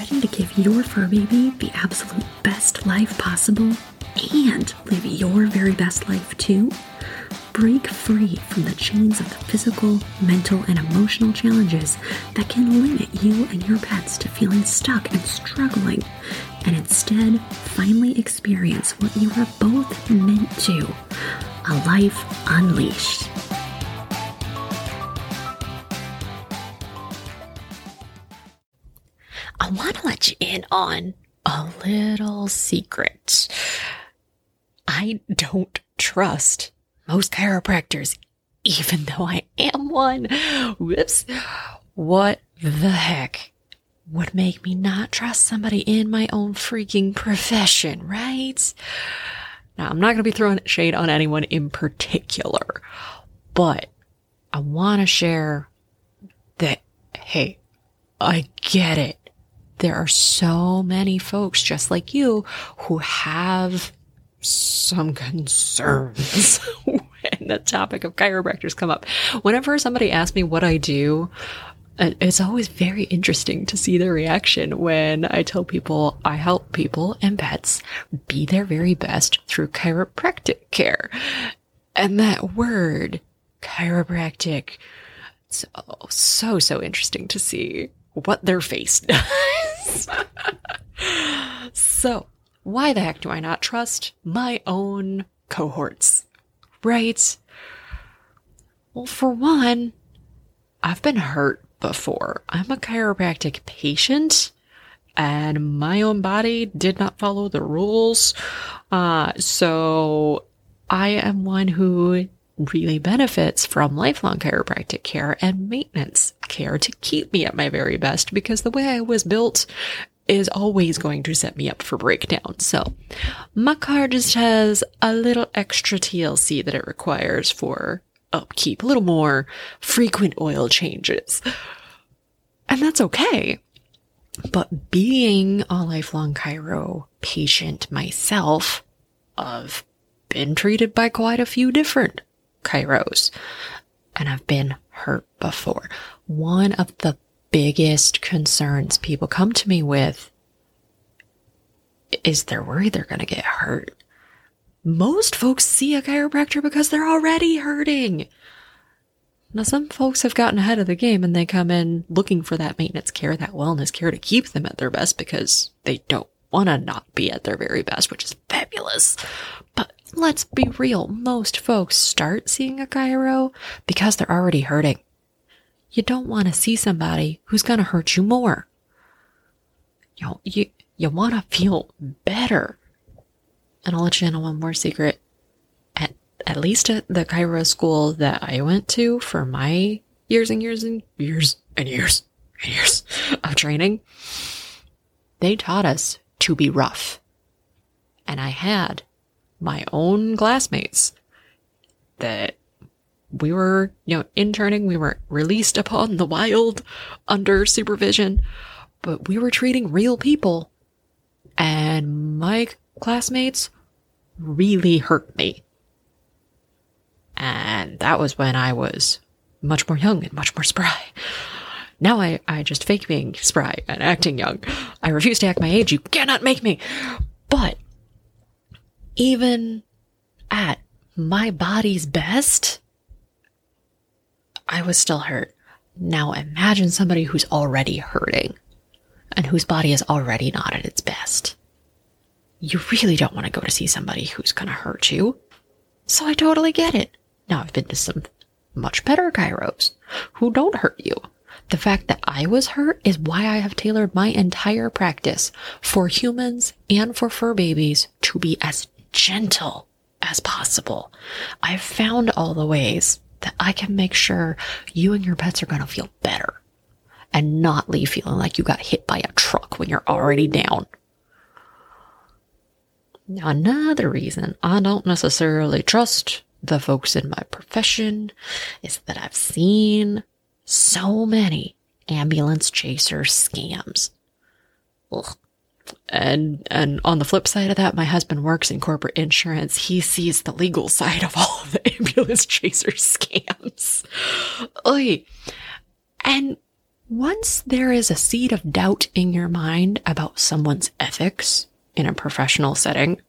Ready to give your fur baby the absolute best life possible and live your very best life too? Break free from the chains of the physical, mental, and emotional challenges that can limit you and your pets to feeling stuck and struggling, and instead finally experience what you are both meant to a life unleashed. I want to let you in on a little secret. I don't trust most chiropractors, even though I am one. Whoops. What the heck would make me not trust somebody in my own freaking profession, right? Now, I'm not going to be throwing shade on anyone in particular, but I want to share that, hey, I get it. There are so many folks just like you who have some concerns when the topic of chiropractors come up. Whenever somebody asks me what I do, uh, it's always very interesting to see their reaction when I tell people I help people and pets be their very best through chiropractic care. And that word, chiropractic, so, so, so interesting to see what their face does. so, why the heck do I not trust my own cohorts? Right? Well, for one, I've been hurt before. I'm a chiropractic patient and my own body did not follow the rules. Uh, so I am one who really benefits from lifelong chiropractic care and maintenance care to keep me at my very best because the way I was built is always going to set me up for breakdown. So my car just has a little extra TLC that it requires for upkeep, a little more frequent oil changes. And that's okay. But being a lifelong chiro patient myself, I've been treated by quite a few different chiros and I've been hurt before. One of the biggest concerns people come to me with is they're worried they're going to get hurt. Most folks see a chiropractor because they're already hurting. Now, some folks have gotten ahead of the game and they come in looking for that maintenance care, that wellness care to keep them at their best because they don't want to not be at their very best, which is fabulous. But let's be real. Most folks start seeing a chiro because they're already hurting you don't want to see somebody who's going to hurt you more. You know, you, you want to feel better. And I'll let you in on one more secret. At, at least at the chiro school that I went to for my years and years and years and years and years of training, they taught us to be rough. And I had my own classmates that we were, you know, interning, we were released upon the wild under supervision, but we were treating real people. And my classmates really hurt me. And that was when I was much more young and much more spry. Now I, I just fake being spry and acting young. I refuse to act my age. You cannot make me. But even at my body's best, I was still hurt. Now imagine somebody who's already hurting and whose body is already not at its best. You really don't want to go to see somebody who's going to hurt you. So I totally get it. Now I've been to some much better chiros who don't hurt you. The fact that I was hurt is why I have tailored my entire practice for humans and for fur babies to be as gentle as possible. I've found all the ways that I can make sure you and your pets are going to feel better and not leave feeling like you got hit by a truck when you're already down. Now, another reason I don't necessarily trust the folks in my profession is that I've seen so many ambulance chaser scams. Ugh. And and on the flip side of that, my husband works in corporate insurance. He sees the legal side of all of the ambulance chaser scams. Oy. And once there is a seed of doubt in your mind about someone's ethics in a professional setting,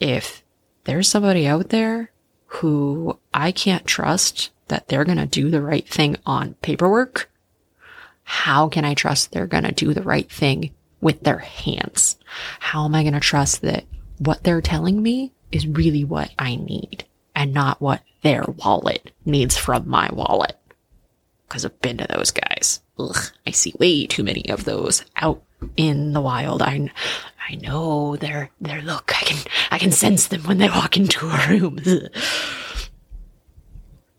if there's somebody out there who I can't trust that they're going to do the right thing on paperwork, how can I trust they're going to do the right thing with their hands? How am I going to trust that what they're telling me is really what I need and not what their wallet needs from my wallet? Because I've been to those guys. Ugh, I see way too many of those out in the wild. I, I know their their look. I can I can sense them when they walk into a room.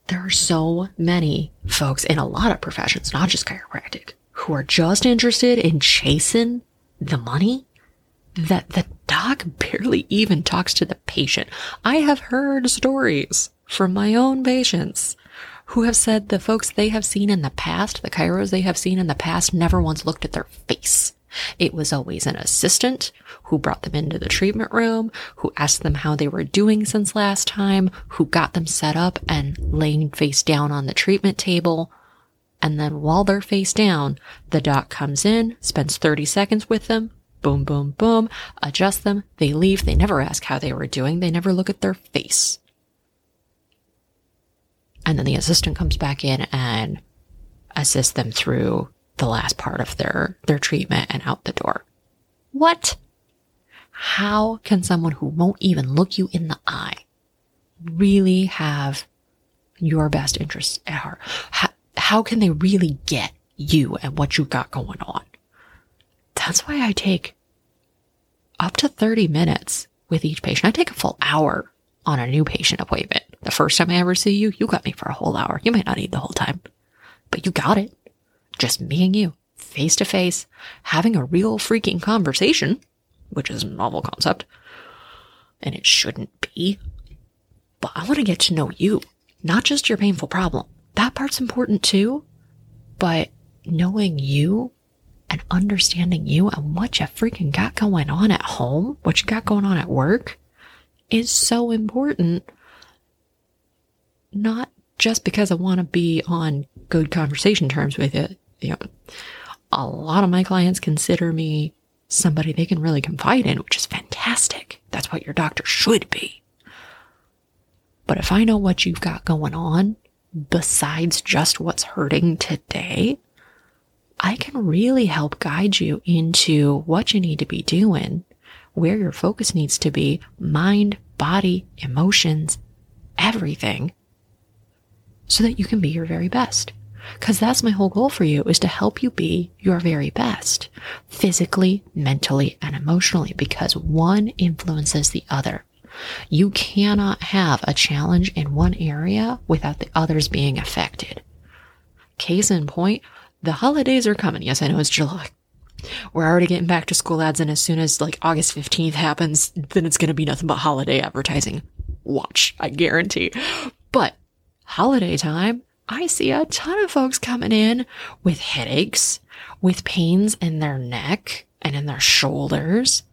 there are so many folks in a lot of professions, not just chiropractic, who are just interested in chasing the money that the doc barely even talks to the patient. I have heard stories from my own patients who have said the folks they have seen in the past, the chiros they have seen in the past, never once looked at their face. It was always an assistant who brought them into the treatment room, who asked them how they were doing since last time, who got them set up and laying face down on the treatment table. And then while they're face down, the doc comes in, spends 30 seconds with them, boom, boom, boom, adjust them, they leave, they never ask how they were doing, they never look at their face. And then the assistant comes back in and assists them through the last part of their, their treatment and out the door. What? How can someone who won't even look you in the eye really have your best interests at heart? How, how can they really get you and what you got going on? That's why I take up to 30 minutes with each patient. I take a full hour on a new patient appointment. The first time I ever see you, you got me for a whole hour. You might not need the whole time, but you got it. Just me and you, face to face, having a real freaking conversation, which is a novel concept. And it shouldn't be. But I want to get to know you, not just your painful problem. That part's important too. But knowing you and understanding you and what you freaking got going on at home, what you got going on at work is so important. Not just because I want to be on good conversation terms with you, you know, a lot of my clients consider me somebody they can really confide in, which is fantastic. That's what your doctor should be. But if I know what you've got going on besides just what's hurting today, I can really help guide you into what you need to be doing, where your focus needs to be, mind, body, emotions, everything, so that you can be your very best. Cause that's my whole goal for you is to help you be your very best physically, mentally, and emotionally because one influences the other. You cannot have a challenge in one area without the others being affected. Case in point, the holidays are coming. Yes, I know it's July. We're already getting back to school ads, and as soon as like August 15th happens, then it's going to be nothing but holiday advertising. Watch, I guarantee. But holiday time, I see a ton of folks coming in with headaches, with pains in their neck and in their shoulders.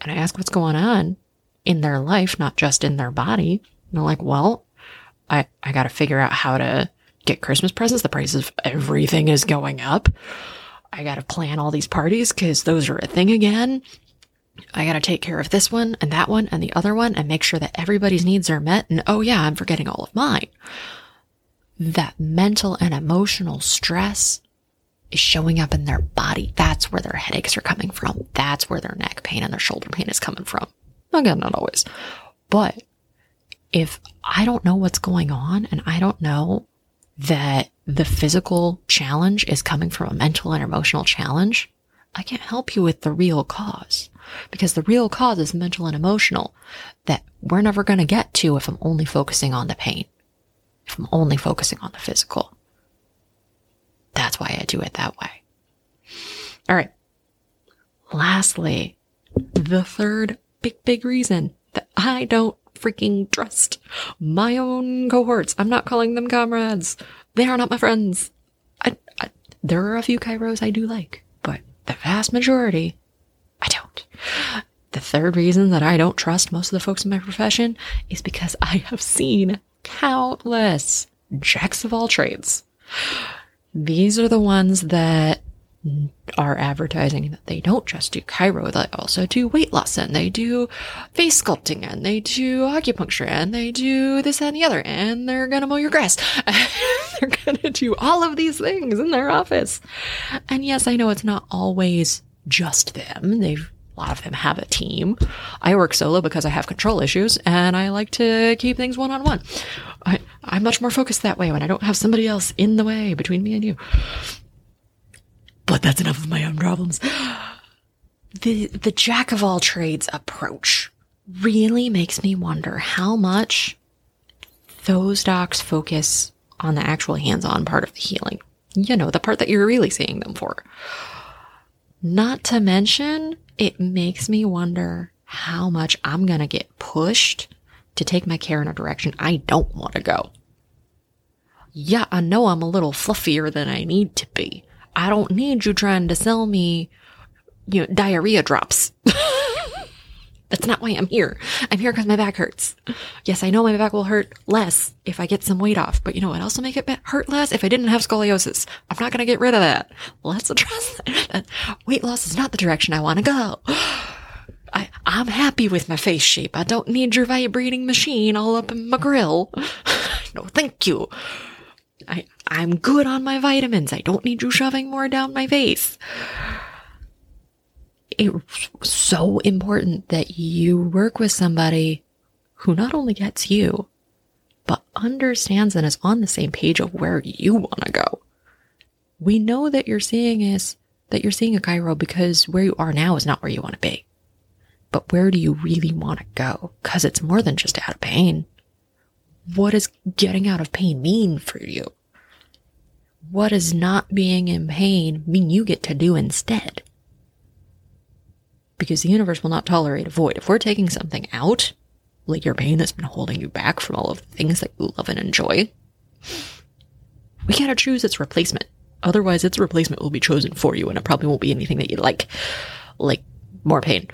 And I ask what's going on in their life, not just in their body. And they're like, well, I, I got to figure out how to get Christmas presents. The price of everything is going up. I got to plan all these parties because those are a thing again. I got to take care of this one and that one and the other one and make sure that everybody's needs are met. And oh yeah, I'm forgetting all of mine that mental and emotional stress is showing up in their body. That's where their headaches are coming from. That's where their neck pain and their shoulder pain is coming from. Again, not always. But if I don't know what's going on and I don't know that the physical challenge is coming from a mental and emotional challenge, I can't help you with the real cause because the real cause is mental and emotional that we're never going to get to if I'm only focusing on the pain if I'm only focusing on the physical. That's why I do it that way. All right. Lastly, the third big, big reason that I don't freaking trust my own cohorts. I'm not calling them comrades. They are not my friends. I, I, there are a few chiros I do like, but the vast majority, I don't. The third reason that I don't trust most of the folks in my profession is because I have seen countless jacks of all trades These are the ones that are advertising that they don't just do chiro, they also do weight loss and they do face sculpting and they do acupuncture and they do this and the other and they're gonna mow your grass. they're gonna do all of these things in their office. And yes, I know it's not always just them. They've a lot of them have a team. I work solo because I have control issues and I like to keep things one on one. I'm much more focused that way when I don't have somebody else in the way between me and you. But that's enough of my own problems. The, the jack of all trades approach really makes me wonder how much those docs focus on the actual hands on part of the healing. You know, the part that you're really seeing them for. Not to mention, it makes me wonder how much I'm going to get pushed to take my care in a direction I don't want to go. Yeah, I know I'm a little fluffier than I need to be. I don't need you trying to sell me, you know, diarrhea drops. That's not why I'm here. I'm here because my back hurts. Yes, I know my back will hurt less if I get some weight off, but you know what else will make it hurt less? If I didn't have scoliosis. I'm not going to get rid of that. Let's address that. Weight loss is not the direction I want to go. I, I'm happy with my face shape. I don't need your vibrating machine all up in my grill. no, thank you. I, I'm good on my vitamins. I don't need you shoving more down my face. It's so important that you work with somebody who not only gets you, but understands and is on the same page of where you want to go. We know that you're seeing is that you're seeing a chiro because where you are now is not where you want to be. But where do you really want to go? Cause it's more than just out of pain. What does getting out of pain mean for you? What does not being in pain mean you get to do instead? Because the universe will not tolerate a void. If we're taking something out, like your pain that's been holding you back from all of the things that you love and enjoy, we gotta choose its replacement. Otherwise, its replacement will be chosen for you and it probably won't be anything that you like. Like more pain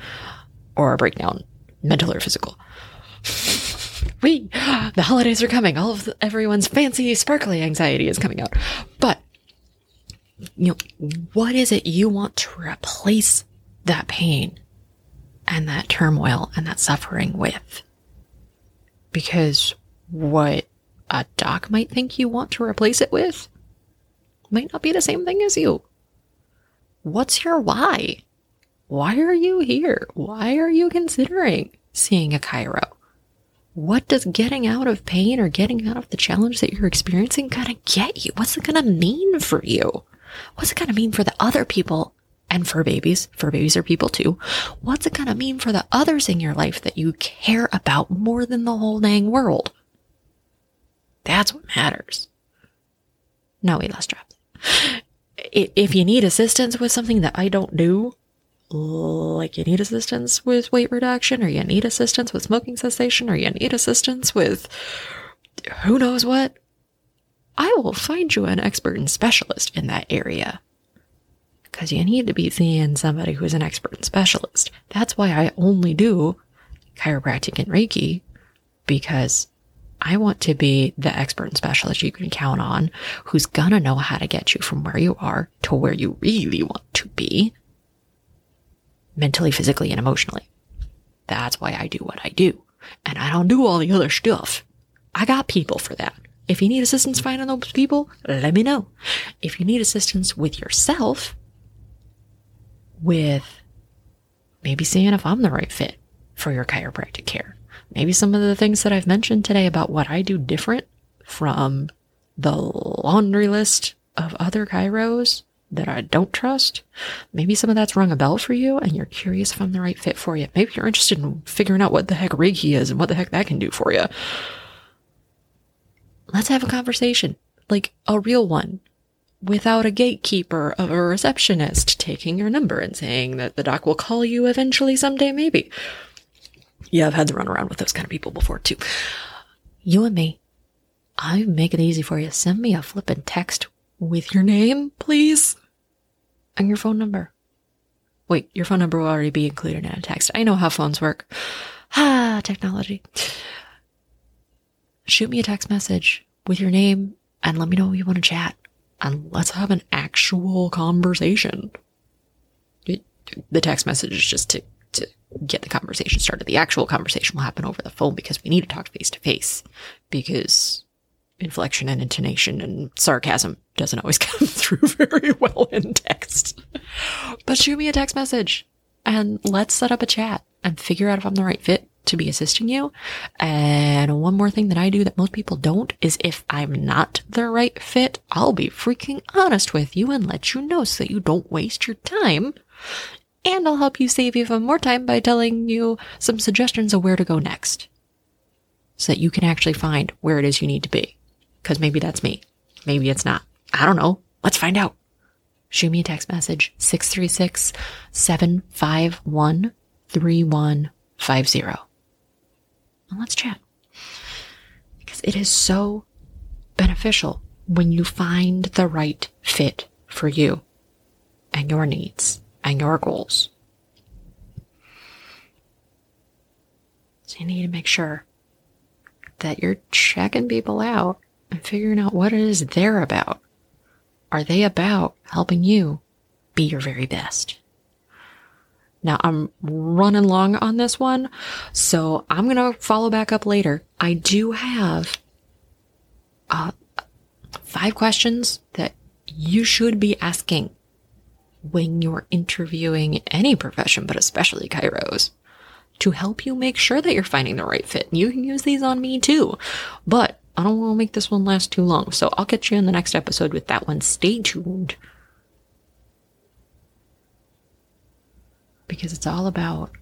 or a breakdown, mental or physical. we, the holidays are coming. All of the, everyone's fancy, sparkly anxiety is coming out. But, you know, what is it you want to replace that pain and that turmoil and that suffering with? Because what a doc might think you want to replace it with might not be the same thing as you. What's your why? Why are you here? Why are you considering seeing a chiro? What does getting out of pain or getting out of the challenge that you're experiencing gonna get you? What's it gonna mean for you? What's it gonna mean for the other people and for babies? For babies are people too. What's it gonna mean for the others in your life that you care about more than the whole dang world? That's what matters. No, we lost drops. If you need assistance with something that I don't do, like you need assistance with weight reduction or you need assistance with smoking cessation or you need assistance with who knows what, I will find you an expert and specialist in that area. Because you need to be seeing somebody who's an expert and specialist. That's why I only do chiropractic and Reiki because I want to be the expert and specialist you can count on who's gonna know how to get you from where you are to where you really want to be mentally, physically, and emotionally. That's why I do what I do. And I don't do all the other stuff. I got people for that. If you need assistance finding those people, let me know. If you need assistance with yourself, with maybe seeing if I'm the right fit for your chiropractic care, maybe some of the things that I've mentioned today about what I do different from the laundry list of other chiros that I don't trust. Maybe some of that's rung a bell for you and you're curious if I'm the right fit for you. Maybe you're interested in figuring out what the heck Reiki is and what the heck that can do for you. Let's have a conversation, like a real one, without a gatekeeper of a receptionist taking your number and saying that the doc will call you eventually someday, maybe. Yeah, I've had to run around with those kind of people before too. You and me. I make it easy for you. Send me a flippin' text with your name, please, and your phone number. Wait, your phone number will already be included in a text. I know how phones work. Ah, technology. Shoot me a text message with your name and let me know you want to chat. and let's have an actual conversation. The text message is just to, to get the conversation started. The actual conversation will happen over the phone because we need to talk face to face because inflection and intonation and sarcasm doesn't always come through very well in text. But shoot me a text message and let's set up a chat and figure out if I'm the right fit to be assisting you. And one more thing that I do that most people don't is if I'm not the right fit, I'll be freaking honest with you and let you know so that you don't waste your time. And I'll help you save even more time by telling you some suggestions of where to go next so that you can actually find where it is you need to be. Cause maybe that's me. Maybe it's not. I don't know. Let's find out. Shoot me a text message 636 751 3150. And let's chat. Because it is so beneficial when you find the right fit for you and your needs and your goals. So you need to make sure that you're checking people out and figuring out what it is they're about. Are they about helping you be your very best? Now I'm running long on this one, so I'm going to follow back up later. I do have uh, five questions that you should be asking when you're interviewing any profession, but especially chiros to help you make sure that you're finding the right fit. You can use these on me too, but I don't want to make this one last too long. So I'll catch you in the next episode with that one. Stay tuned. Because it's all about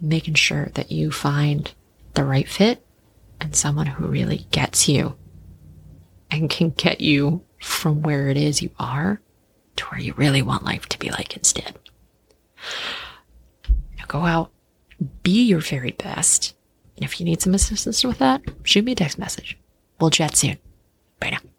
making sure that you find the right fit and someone who really gets you and can get you from where it is you are to where you really want life to be like instead. Now go out, be your very best. And if you need some assistance with that, shoot me a text message. We'll chat soon. Bye now.